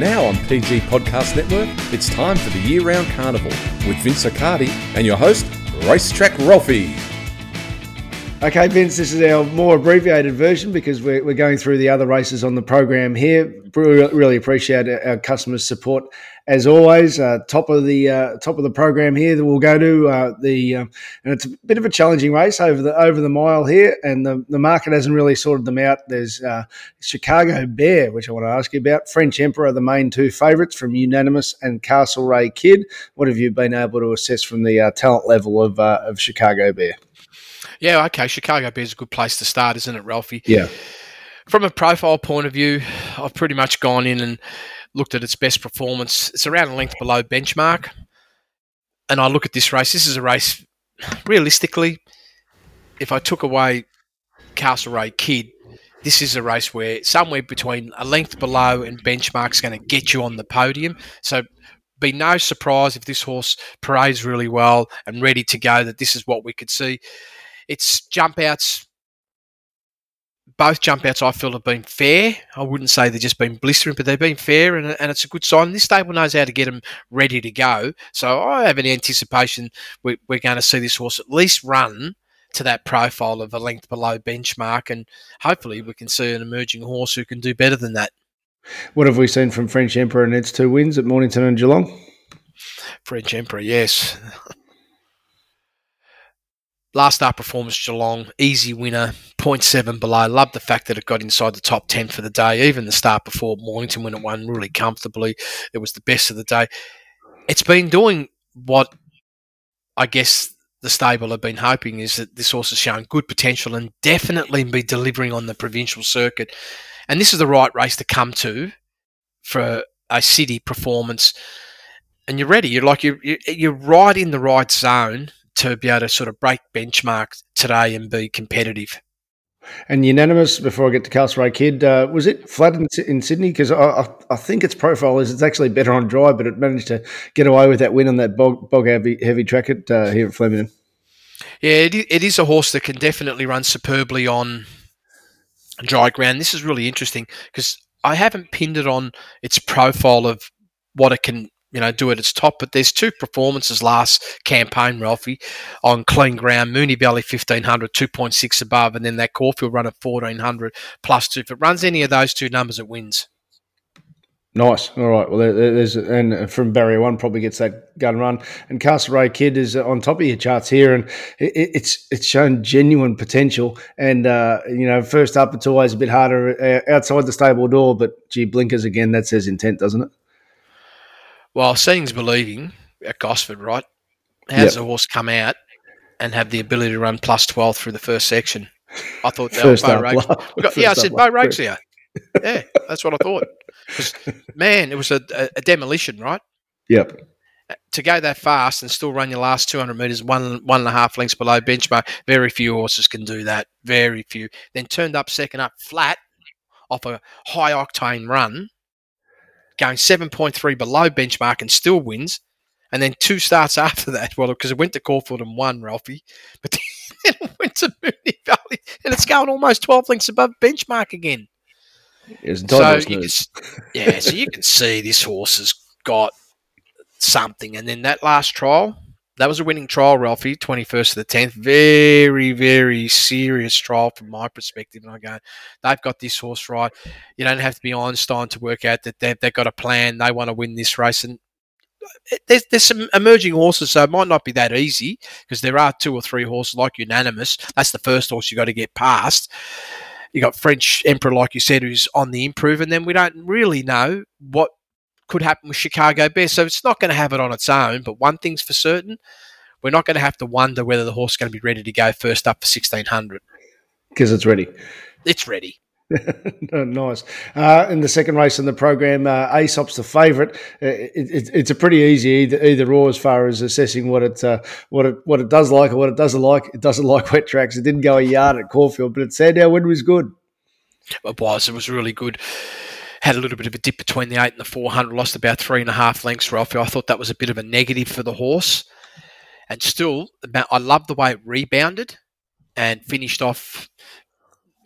Now on PG Podcast Network, it's time for the year round carnival with Vince Accardi and your host, Racetrack Ralphie. Okay, Vince, this is our more abbreviated version because we're, we're going through the other races on the program here. Really appreciate our customers' support as always. Uh, top of the uh, top of the program here. That we'll go to uh, the uh, and it's a bit of a challenging race over the over the mile here, and the, the market hasn't really sorted them out. There's uh, Chicago Bear, which I want to ask you about. French Emperor, the main two favourites from Unanimous and Castlereagh Kid. What have you been able to assess from the uh, talent level of of Chicago Bear? Yeah, okay. Chicago Bears is a good place to start, isn't it, Ralphie? Yeah. From a profile point of view, I've pretty much gone in and looked at its best performance. It's around a length below benchmark. And I look at this race. This is a race, realistically, if I took away Castlereagh Kid, this is a race where somewhere between a length below and benchmark is going to get you on the podium. So be no surprise if this horse parades really well and ready to go that this is what we could see. It's jump outs. Both jump outs I feel have been fair. I wouldn't say they've just been blistering, but they've been fair, and, and it's a good sign. This stable knows how to get them ready to go. So I have an anticipation we, we're going to see this horse at least run to that profile of a length below benchmark, and hopefully we can see an emerging horse who can do better than that. What have we seen from French Emperor and its two wins at Mornington and Geelong? French Emperor, yes. Last start performance, Geelong, easy winner, 0.7 below. Love the fact that it got inside the top 10 for the day. Even the start before Mornington when it won really comfortably. It was the best of the day. It's been doing what I guess the stable have been hoping is that this horse has shown good potential and definitely be delivering on the provincial circuit. And this is the right race to come to for a city performance. And you're ready. You're like you're you're right in the right zone to be able to sort of break benchmarks today and be competitive. And unanimous before I get to Castle Castlereagh Kid, uh, was it flat in, in Sydney? Because I, I, think its profile is it's actually better on dry, but it managed to get away with that win on that bog, bog heavy, heavy track at, uh, here at Flemington. Yeah, it, it is a horse that can definitely run superbly on dry ground. This is really interesting because I haven't pinned it on its profile of what it can you know, do at its top. But there's two performances last campaign, Ralphie, on clean ground. Moonee Valley 1500, 2.6 above, and then that Caulfield run at 1400 plus two. If it runs any of those two numbers, it wins. Nice. All right. Well, there's and from barrier one probably gets that gun run. And Castlereagh Kid is on top of your charts here, and it's it's shown genuine potential. And uh, you know, first up, it's always a bit harder uh, outside the stable door, but gee, blinkers again. That says intent, doesn't it? Well, seeing's believing at Gosford, right? How does yep. the horse come out and have the ability to run plus 12 through the first section? I thought that was Bo. Got, yeah, I said Bo Rogues here. Yeah, that's what I thought. Man, it was a, a, a, demolition, right? Yep. Uh, to go that fast and still run your last 200 metres one, one and a half lengths below benchmark, very few horses can do that. Very few. Then turned up second up flat off a high octane run going 7.3 below benchmark and still wins. And then two starts after that, well, because it went to Caulfield and won, Ralphie, but then it went to Moonee Valley and it's going almost 12 lengths above benchmark again. so you can, yeah, so you can see this horse has got something. And then that last trial, that was a winning trial, Ralphie, 21st to the 10th. Very, very serious trial from my perspective. And I go, they've got this horse right. You don't have to be Einstein to work out that they've, they've got a plan. They want to win this race. And uh, there's, there's some emerging horses, so it might not be that easy because there are two or three horses like Unanimous. That's the first horse you got to get past. You got French Emperor, like you said, who's on the improve, and then we don't really know what could happen with Chicago Bears. So it's not going to have it on its own. But one thing's for certain, we're not going to have to wonder whether the horse is going to be ready to go first up for 1600. Because it's ready. It's ready. nice. Uh, in the second race in the program, uh, Aesop's the favourite. Uh, it, it, it's a pretty easy either, either or as far as assessing what it uh, what it what it does like or what it doesn't like. It doesn't like wet tracks. It didn't go a yard at Caulfield, but it said our wind was good. It was. It was really good had a little bit of a dip between the eight and the 400, lost about three and a half lengths, Ralphie. I thought that was a bit of a negative for the horse. And still, I love the way it rebounded and finished off.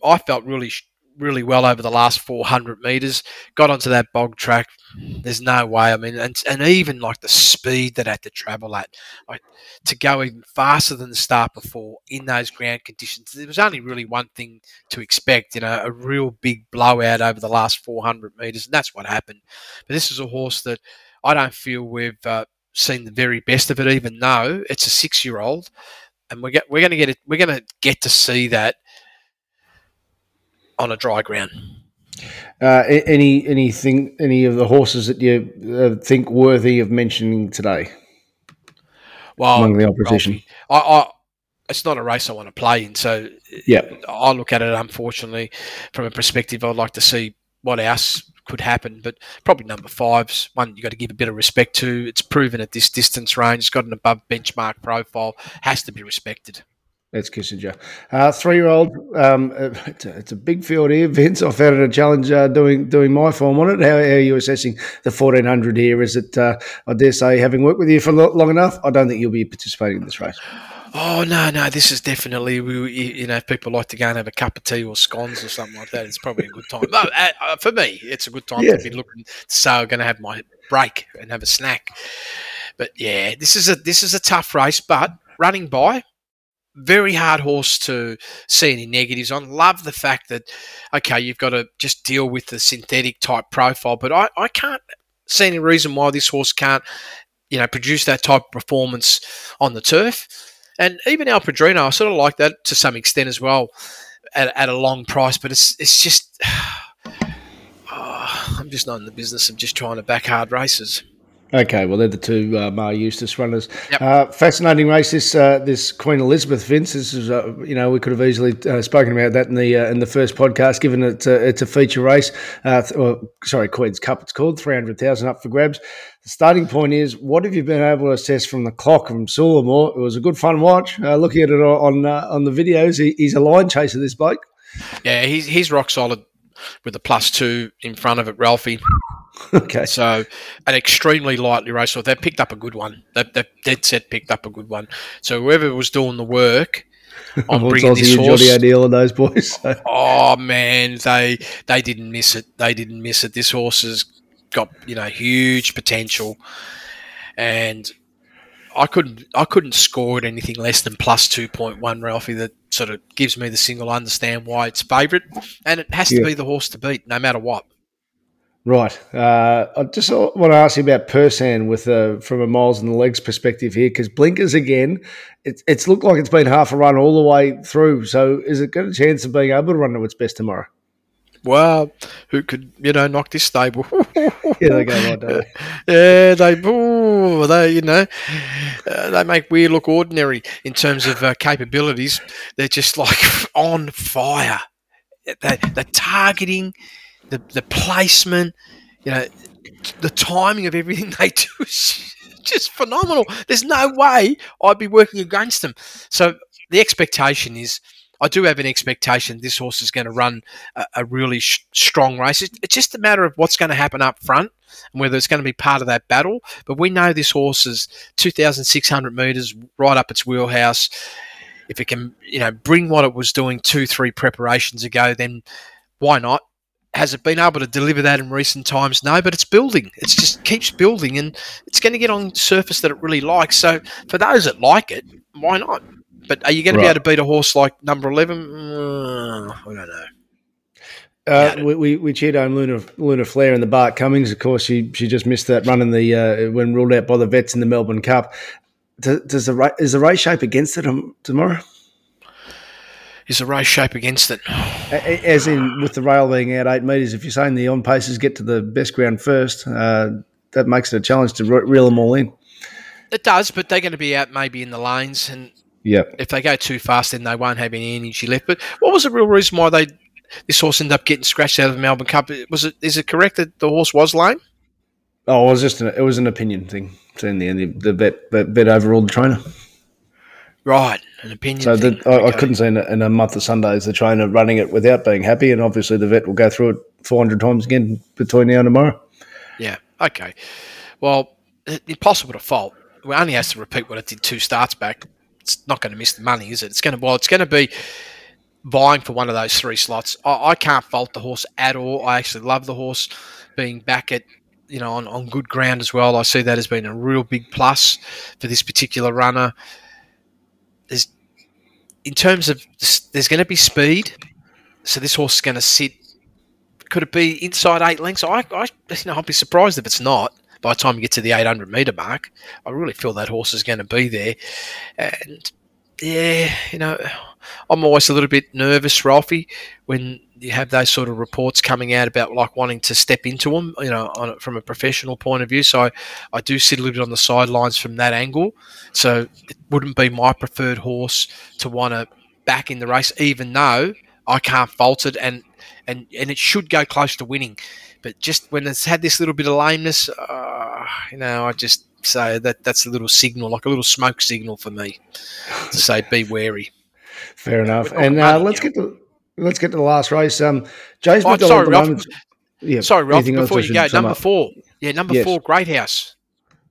I felt really really well over the last 400 meters. Got onto that bog track. There's no way. I mean, and, and even like the speed that I had to travel at, like, to go even faster than the start before in those ground conditions. There was only really one thing to expect, you know, a real big blowout over the last 400 meters, and that's what happened. But this is a horse that I don't feel we've uh, seen the very best of it, even though it's a six-year-old, and we get, we're going to get it, we're going to get to see that on a dry ground. Uh, any anything any of the horses that you uh, think worthy of mentioning today? Well, among the opposition, I, I, it's not a race I want to play in, so yeah, I look at it unfortunately from a perspective. I'd like to see what else could happen, but probably number five's one you got to give a bit of respect to. It's proven at this distance range. It's got an above benchmark profile, has to be respected. That's Kissinger. Uh, three-year-old. Um, it's, a, it's, a, big field here, Vince. I found it a challenge uh, doing doing my form on it. How, how, are you assessing the fourteen hundred here? Is it? Uh, I dare say, having worked with you for long enough, I don't think you'll be participating in this race. Oh no, no! This is definitely you know if people like to go and have a cup of tea or scones or something like that, it's probably a good time. no, uh, uh, for me, it's a good time yeah. to be looking. So I'm going to have my break and have a snack. But yeah, this is a this is a tough race, but running by very hard horse to see any negatives on. Love the fact that, okay, you've got to just deal with the synthetic type profile, but I, I can't see any reason why this horse can't, you know, produce that type of performance on the turf. And even El Padrino, I sort of like that to some extent as well at, at a long price, but it's, it's just, oh, I'm just not in the business of just trying to back hard races. Okay, well, they're the two uh, Maher Eustace runners. Yep. Uh, fascinating race. This uh, this Queen Elizabeth Vince. This is uh, you know we could have easily uh, spoken about that in the uh, in the first podcast, given it it's a feature race. or, sorry, Queen's Cup. It's called three hundred thousand up for grabs. The starting point is what have you been able to assess from the clock from Sulamore? It was a good fun watch. looking at it on on the videos, he, he's a line chaser. This bloke. Yeah, he's he's rock solid with a plus two in front of it, Ralphie. Okay. So an extremely lightly race. horse. They picked up a good one. They, they dead set picked up a good one. So whoever was doing the work on bringing this horse, Jody O'Neill and those boys. So. Oh man, they they didn't miss it. They didn't miss it. This horse has got you know huge potential, and I couldn't I couldn't score at anything less than plus two point one, Ralphie. That sort of gives me the single understand why it's favourite, and it has to be the horse to beat no matter what. Right. Uh, I just want to ask you about Persan with uh, from a miles and the legs perspective here, because blinkers again, it's it's looked like it's been half a run all the way through. So is it got a chance of being able to run to its best tomorrow? Well, who could you know knock this stable? yeah, they go they? Yeah, they, ooh, they you know, uh, they make we look ordinary in terms of uh, capabilities. They're just like on fire. They, they're targeting the the placement, you know, the timing of everything they do is just phenomenal. There's no way I'd be working against them. So the expectation is. I do have an expectation this horse is going to run a, a really sh- strong race. It's, just a matter of what's going to happen up front and whether it's going to be part of that battle. But we know this horse is 2,600 metres right up its wheelhouse. If it can, you know, bring what it was doing two, three preparations ago, then why not? has it been able to deliver that in recent times? No, but it's building. It just keeps building, and it's going to get on surface that it really likes. So for those that like it, why not? But are you going to right. be able to beat a horse like number eleven? Uh, I don't know. Uh, we, we, we cheered on Luna Luna Flair and the Bart Cummings. Of course, she she just missed that run in the uh, when ruled out by the vets in the Melbourne Cup. Does, does the is the race shape against it tomorrow? is the race shape against it? As in, with the rail being out eight metres, if you're saying the on paces get to the best ground first, uh, that makes it a challenge to reel them all in. It does, but they're going to be out maybe in the lanes, and yep. if they go too fast, then they won't have any energy left. But what was the real reason why they this horse ended up getting scratched out of the Melbourne Cup? Was it is it correct that the horse was lame? Oh, it was just an, it was an opinion thing. So in the end, the, the vet, vet, vet overruled the trainer. Right, an opinion. So the, I, okay. I, couldn't see in a, in a, month of Sundays the trainer running it without being happy, and obviously the vet will go through it 400 times again between now and tomorrow. Yeah. Okay. Well, impossible to fault. It only has to repeat what it did two starts back. It's not going to miss the money, is it? It's going to. Well, it's going to be vying for one of those three slots. I, I can't fault the horse at all. I actually love the horse being back at you know on, on good ground as well. I see that as being a real big plus for this particular runner. There's in terms of there's going to be speed, so this horse is going to sit. Could it be inside eight lengths? I, I you know, I'd be surprised if it's not by the time you get to the 800 metre mark. I really feel that horse is going to be there. And yeah, you know, I'm always a little bit nervous, Ralphie, when you have those sort of reports coming out about like wanting to step into them, you know, on, from a professional point of view. So I, I do sit a little bit on the sidelines from that angle. So it wouldn't be my preferred horse to want to back in the race, even though I can't fault it and, and, and it should go close to winning. But just when it's had this little bit of lameness, uh, you know, I just say that that's a little signal, like a little smoke signal for me to say be wary. Fair enough. And uh, let's get to let's get to the last race. Um, James oh, sorry, Ralph. Yeah, sorry, Ralph. Before you go, number up? four. Yeah, number yes. four, Great House.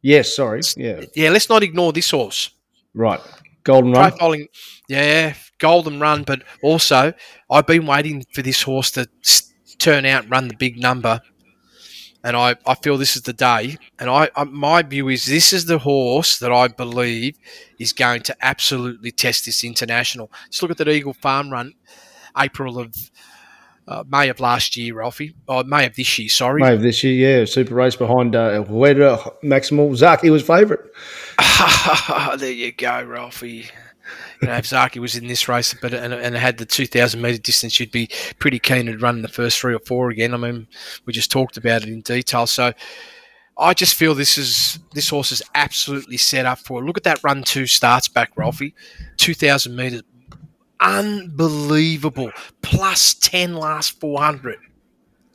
Yes, sorry. Yeah, yeah. Let's not ignore this horse. Right, Golden Run. Profiling, yeah, Golden Run. But also, I've been waiting for this horse to turn out run the big number and I, I feel this is the day. And I, I, my view is this is the horse that I believe is going to absolutely test this international. Just look at that Eagle Farm run, April of uh, May of last year, Ralphie. Oh, May of this year, sorry. May of this year, yeah. Super race behind uh, Huerta Maximal. Zaki was favourite. there you go, Ralphie you know, if Zaki was in this race but and, and had the 2,000 metre distance, you'd be pretty keen to run the first three or four again. I mean, we just talked about it in detail. So I just feel this is this horse is absolutely set up for. it. Look at that run two starts back, Ralphie, 2,000 metres, unbelievable. Plus 10 last 400,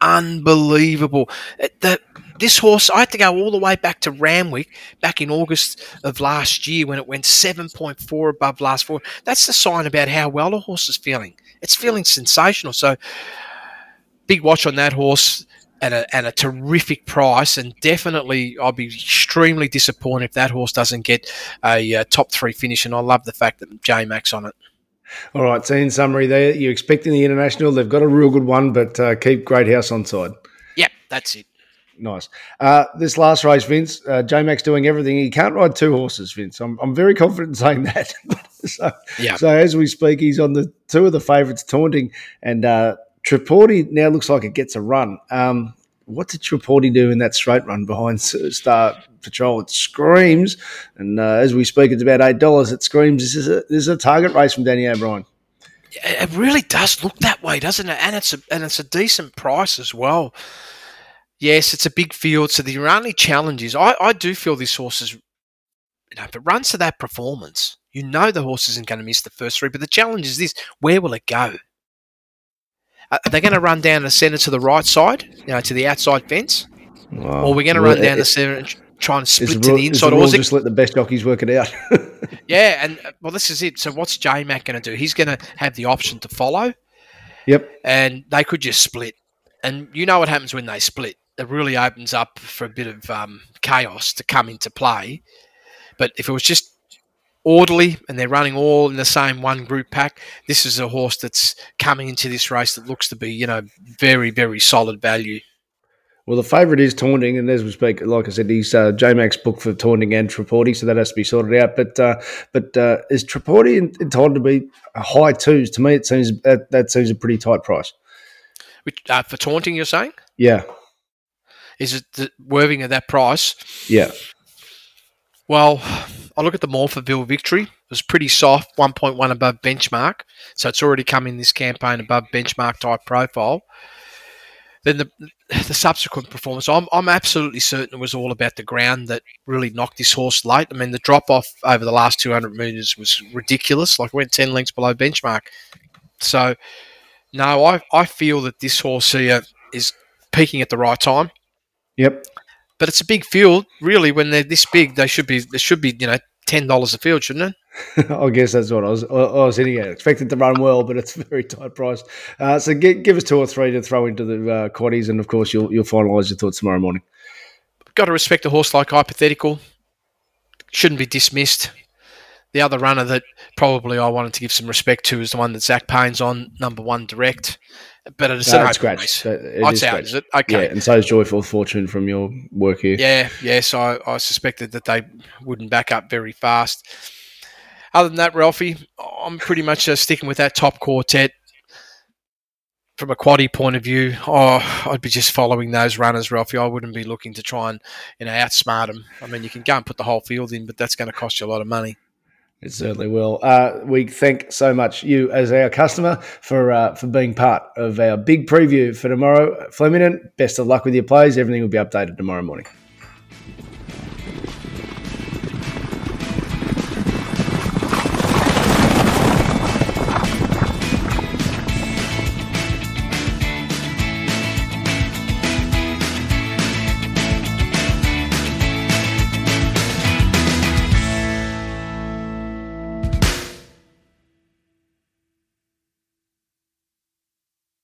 unbelievable. The this horse, I had to go all the way back to Randwick back in August of last year when it went 7.4 above last four. That's the sign about how well a horse is feeling. It's feeling sensational. So, big watch on that horse at a, a terrific price. And definitely, I'll be extremely disappointed if that horse doesn't get a, a top three finish. And I love the fact that J Mac's on it. All right. So, in summary, there you're expecting the international. They've got a real good one, but uh, keep Great House on side. Yep, that's it. Nice. Uh, this last race, Vince, uh, J Mac's doing everything. He can't ride two horses, Vince. I'm, I'm very confident in saying that. so, yeah. so as we speak, he's on the two of the favourites, Taunting and uh, Tripodi. Now looks like it gets a run. Um, what did Tripodi do in that straight run behind Star Patrol? It screams, and uh, as we speak, it's about eight dollars. It screams. This is a this is a target race from Danny O'Brien. It really does look that way, doesn't it? And it's a and it's a decent price as well. Yes, it's a big field, so the only challenge is I, I do feel this horse is, you know, if it runs to that performance, you know the horse isn't going to miss the first three. But the challenge is this: where will it go? Are they going to run down the centre to the right side, you know, to the outside fence, or we're going to run down the centre and try and split to the inside? Or just let the best jockeys work it out? yeah, and uh, well, this is it. So what's J Mac going to do? He's going to have the option to follow. Yep. And they could just split, and you know what happens when they split it really opens up for a bit of um, chaos to come into play. But if it was just orderly and they're running all in the same one group pack, this is a horse that's coming into this race that looks to be, you know, very, very solid value. Well, the favourite is Taunting, and as we speak, like I said, he's uh, J Mac's booked for Taunting and Tripodi, so that has to be sorted out. But uh, but uh, is Tripodi entitled to be a high twos? To me, it seems that, that seems a pretty tight price. Which, uh, for Taunting, you're saying? Yeah is it the worthing at that price? Yeah. Well, I look at the Morphettville victory. It was pretty soft, 1.1 above benchmark. So it's already come in this campaign above benchmark type profile. Then the the subsequent performance, I'm, I'm absolutely certain it was all about the ground that really knocked this horse late. I mean, the drop off over the last 200 metres was ridiculous. Like, went 10 lengths below benchmark. So, no, I, I feel that this horse here is peaking at the right time. Yep. But it's a big field. Really, when they're this big, they should be. They should be, you know, ten dollars a field, shouldn't it? I guess that's what I was. I was hitting at. Expected to run well, but it's a very tight price. Uh, so give, give us two or three to throw into the uh, quaddies, and of course you'll you'll finalise your thoughts tomorrow morning. Got to respect a horse like hypothetical. Shouldn't be dismissed. The other runner that probably I wanted to give some respect to is the one that Zach Payne's on, number one direct. But it's No, an open scratched. race. It Oh, it's out, is it? Okay. Yeah, and so is Joyful Fortune from your work here. Yeah, yeah. So I, I suspected that they wouldn't back up very fast. Other than that, Ralphie, I'm pretty much uh, sticking with that top quartet. From a quaddy point of view, oh, I'd be just following those runners, Ralphie. I wouldn't be looking to try and you know outsmart them. I mean, you can go and put the whole field in, but that's going to cost you a lot of money. It certainly will. Uh, we thank so much you as our customer for uh, for being part of our big preview for tomorrow. Flemington, best of luck with your plays. Everything will be updated tomorrow morning.